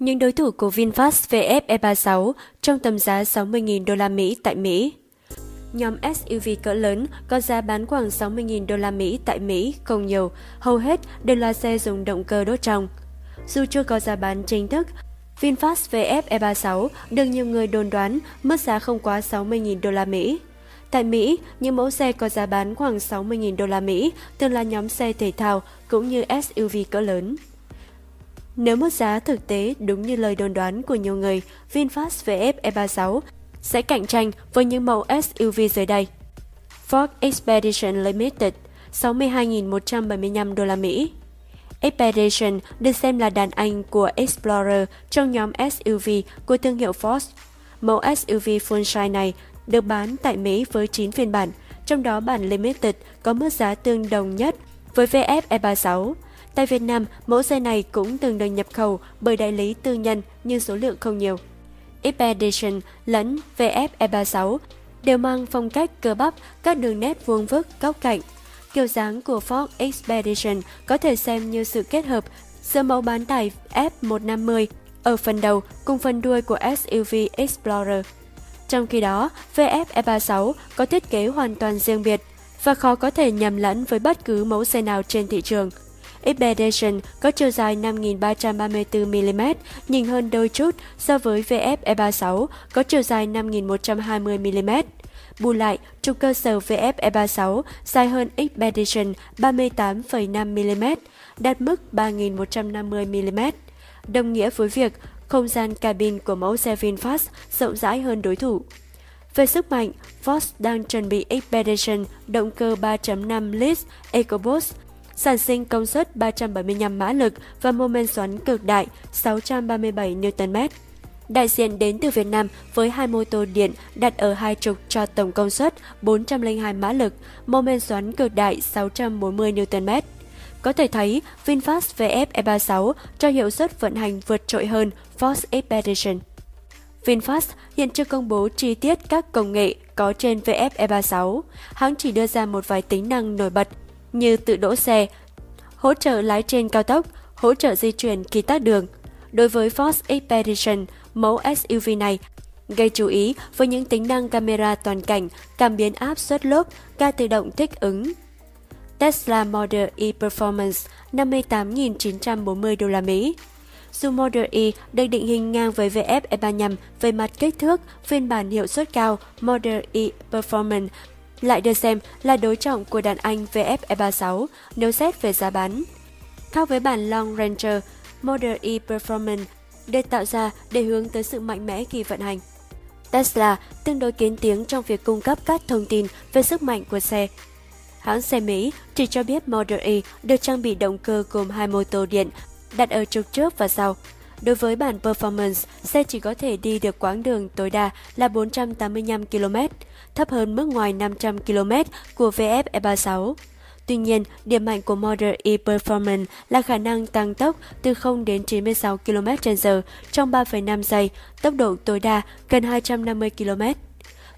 Những đối thủ của VinFast VF E36 trong tầm giá 60.000 đô la Mỹ tại Mỹ. Nhóm SUV cỡ lớn có giá bán khoảng 60.000 đô la Mỹ tại Mỹ không nhiều, hầu hết đều là xe dùng động cơ đốt trong. Dù chưa có giá bán chính thức, VinFast VF E36 được nhiều người đồn đoán mức giá không quá 60.000 đô la Mỹ. Tại Mỹ, những mẫu xe có giá bán khoảng 60.000 đô la Mỹ thường là nhóm xe thể thao cũng như SUV cỡ lớn. Nếu mức giá thực tế đúng như lời đồn đoán của nhiều người, VinFast VF E36 sẽ cạnh tranh với những mẫu SUV dưới đây. Ford Expedition Limited 62.175 đô la Mỹ. Expedition được xem là đàn anh của Explorer trong nhóm SUV của thương hiệu Ford. Mẫu SUV full size này được bán tại Mỹ với 9 phiên bản, trong đó bản Limited có mức giá tương đồng nhất với VF E36. Tại Việt Nam, mẫu xe này cũng từng được nhập khẩu bởi đại lý tư nhân nhưng số lượng không nhiều. Expedition lẫn VF E36 đều mang phong cách cơ bắp, các đường nét vuông vức, góc cạnh. Kiểu dáng của Ford Expedition có thể xem như sự kết hợp giữa mẫu bán tải F150 ở phần đầu cùng phần đuôi của SUV Explorer. Trong khi đó, VF E36 có thiết kế hoàn toàn riêng biệt và khó có thể nhầm lẫn với bất cứ mẫu xe nào trên thị trường. Expedition có chiều dài 5.334mm, nhìn hơn đôi chút so với VF E36 có chiều dài 5.120mm. Bù lại, trục cơ sở VF E36 dài hơn Expedition 38,5mm, đạt mức 3.150mm. Đồng nghĩa với việc không gian cabin của mẫu xe VinFast rộng rãi hơn đối thủ. Về sức mạnh, Ford đang chuẩn bị Expedition động cơ 3.5 lít EcoBoost sản sinh công suất 375 mã lực và mô men xoắn cực đại 637 Nm. Đại diện đến từ Việt Nam với hai mô tô điện đặt ở hai trục cho tổng công suất 402 mã lực, mô men xoắn cực đại 640 Nm. Có thể thấy, VinFast VF E36 cho hiệu suất vận hành vượt trội hơn Ford Expedition. VinFast hiện chưa công bố chi tiết các công nghệ có trên VF E36. Hãng chỉ đưa ra một vài tính năng nổi bật như tự đỗ xe, hỗ trợ lái trên cao tốc, hỗ trợ di chuyển khi tắt đường. Đối với Ford Expedition, mẫu SUV này gây chú ý với những tính năng camera toàn cảnh, cảm biến áp suất lốp, ga tự động thích ứng. Tesla Model E Performance 58.940 đô la Mỹ. Dù Model E được định hình ngang với VF E35 về mặt kích thước, phiên bản hiệu suất cao Model E Performance lại được xem là đối trọng của đàn anh VF E36 nếu xét về giá bán. Khác với bản Long Ranger, Model E Performance được tạo ra để hướng tới sự mạnh mẽ khi vận hành. Tesla tương đối kiến tiếng trong việc cung cấp các thông tin về sức mạnh của xe. Hãng xe Mỹ chỉ cho biết Model E được trang bị động cơ gồm hai mô tô điện đặt ở trục trước và sau. Đối với bản Performance, xe chỉ có thể đi được quãng đường tối đa là 485 km, thấp hơn mức ngoài 500 km của VF E36. Tuy nhiên, điểm mạnh của Model E Performance là khả năng tăng tốc từ 0 đến 96 km/h trong 3,5 giây, tốc độ tối đa gần 250 km.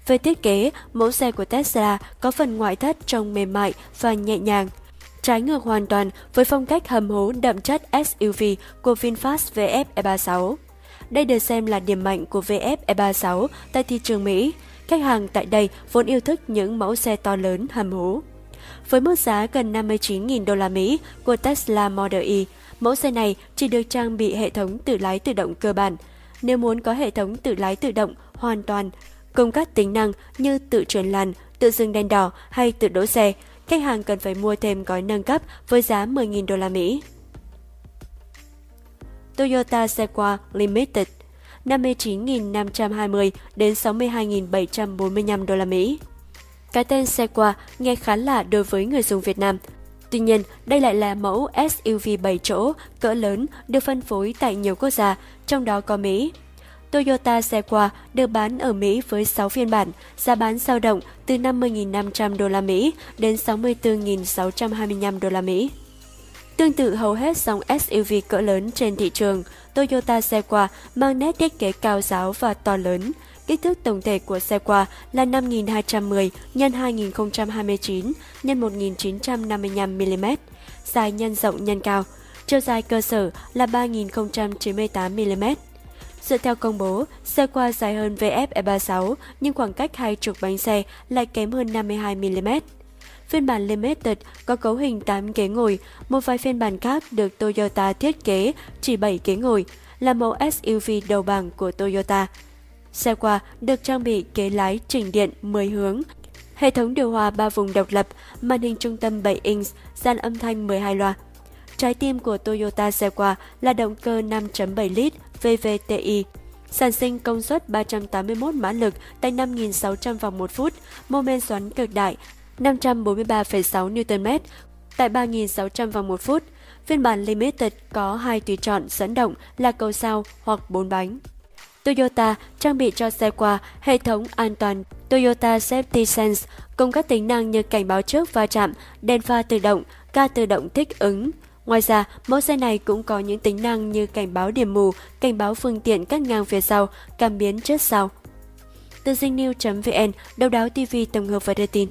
Về thiết kế, mẫu xe của Tesla có phần ngoại thất trông mềm mại và nhẹ nhàng – trái ngược hoàn toàn với phong cách hầm hố đậm chất SUV của VinFast VF E36. Đây được xem là điểm mạnh của VF E36 tại thị trường Mỹ. Khách hàng tại đây vốn yêu thích những mẫu xe to lớn hầm hố. Với mức giá gần 59.000 đô la Mỹ của Tesla Model Y, mẫu xe này chỉ được trang bị hệ thống tự lái tự động cơ bản. Nếu muốn có hệ thống tự lái tự động hoàn toàn, cùng các tính năng như tự chuyển làn, tự dừng đèn đỏ hay tự đỗ xe, khách hàng cần phải mua thêm gói nâng cấp với giá 10.000 đô la Mỹ. Toyota Sequoia Limited 59.520 đến 62.745 đô la Mỹ. Cái tên Sequoia nghe khá lạ đối với người dùng Việt Nam. Tuy nhiên, đây lại là mẫu SUV 7 chỗ cỡ lớn được phân phối tại nhiều quốc gia, trong đó có Mỹ. Toyota Sequoia được bán ở Mỹ với 6 phiên bản, giá bán dao động từ 50.500 đô la Mỹ đến 64.625 đô la Mỹ. Tương tự hầu hết dòng SUV cỡ lớn trên thị trường, Toyota Sequoia mang nét thiết kế cao giáo và to lớn. Kích thước tổng thể của Sequoia là 5210 x 2029 x 1955 mm, dài nhân rộng nhân cao. chiều dài cơ sở là 3.098mm. Dựa theo công bố, xe qua dài hơn VF E36 nhưng khoảng cách hai trục bánh xe lại kém hơn 52mm. Phiên bản Limited có cấu hình 8 ghế ngồi, một vài phiên bản khác được Toyota thiết kế chỉ 7 ghế ngồi, là mẫu SUV đầu bảng của Toyota. Xe qua được trang bị ghế lái chỉnh điện 10 hướng, hệ thống điều hòa 3 vùng độc lập, màn hình trung tâm 7 inch, dàn âm thanh 12 loa. Trái tim của Toyota xe qua là động cơ 5.7 lít VVTi, sản sinh công suất 381 mã lực tại 5.600 vòng 1 phút, mô men xoắn cực đại 543,6 Nm tại 3.600 vòng 1 phút. Phiên bản Limited có hai tùy chọn dẫn động là cầu sao hoặc 4 bánh. Toyota trang bị cho xe qua hệ thống an toàn Toyota Safety Sense cùng các tính năng như cảnh báo trước va chạm, đèn pha tự động, ca tự động thích ứng. Ngoài ra, mẫu xe này cũng có những tính năng như cảnh báo điểm mù, cảnh báo phương tiện cắt ngang phía sau, cảm biến trước sau. Từ dinh vn đầu đáo TV tổng hợp và đưa tin.